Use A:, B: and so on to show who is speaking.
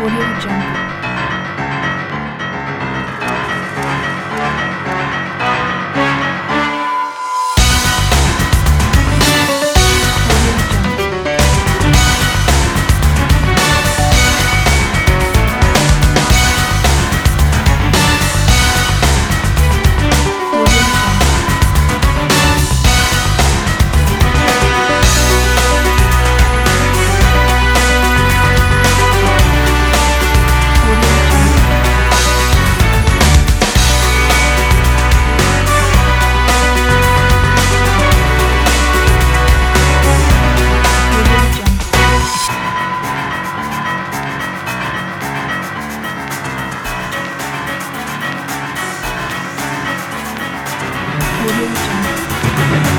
A: Audio Jungle. Thank you.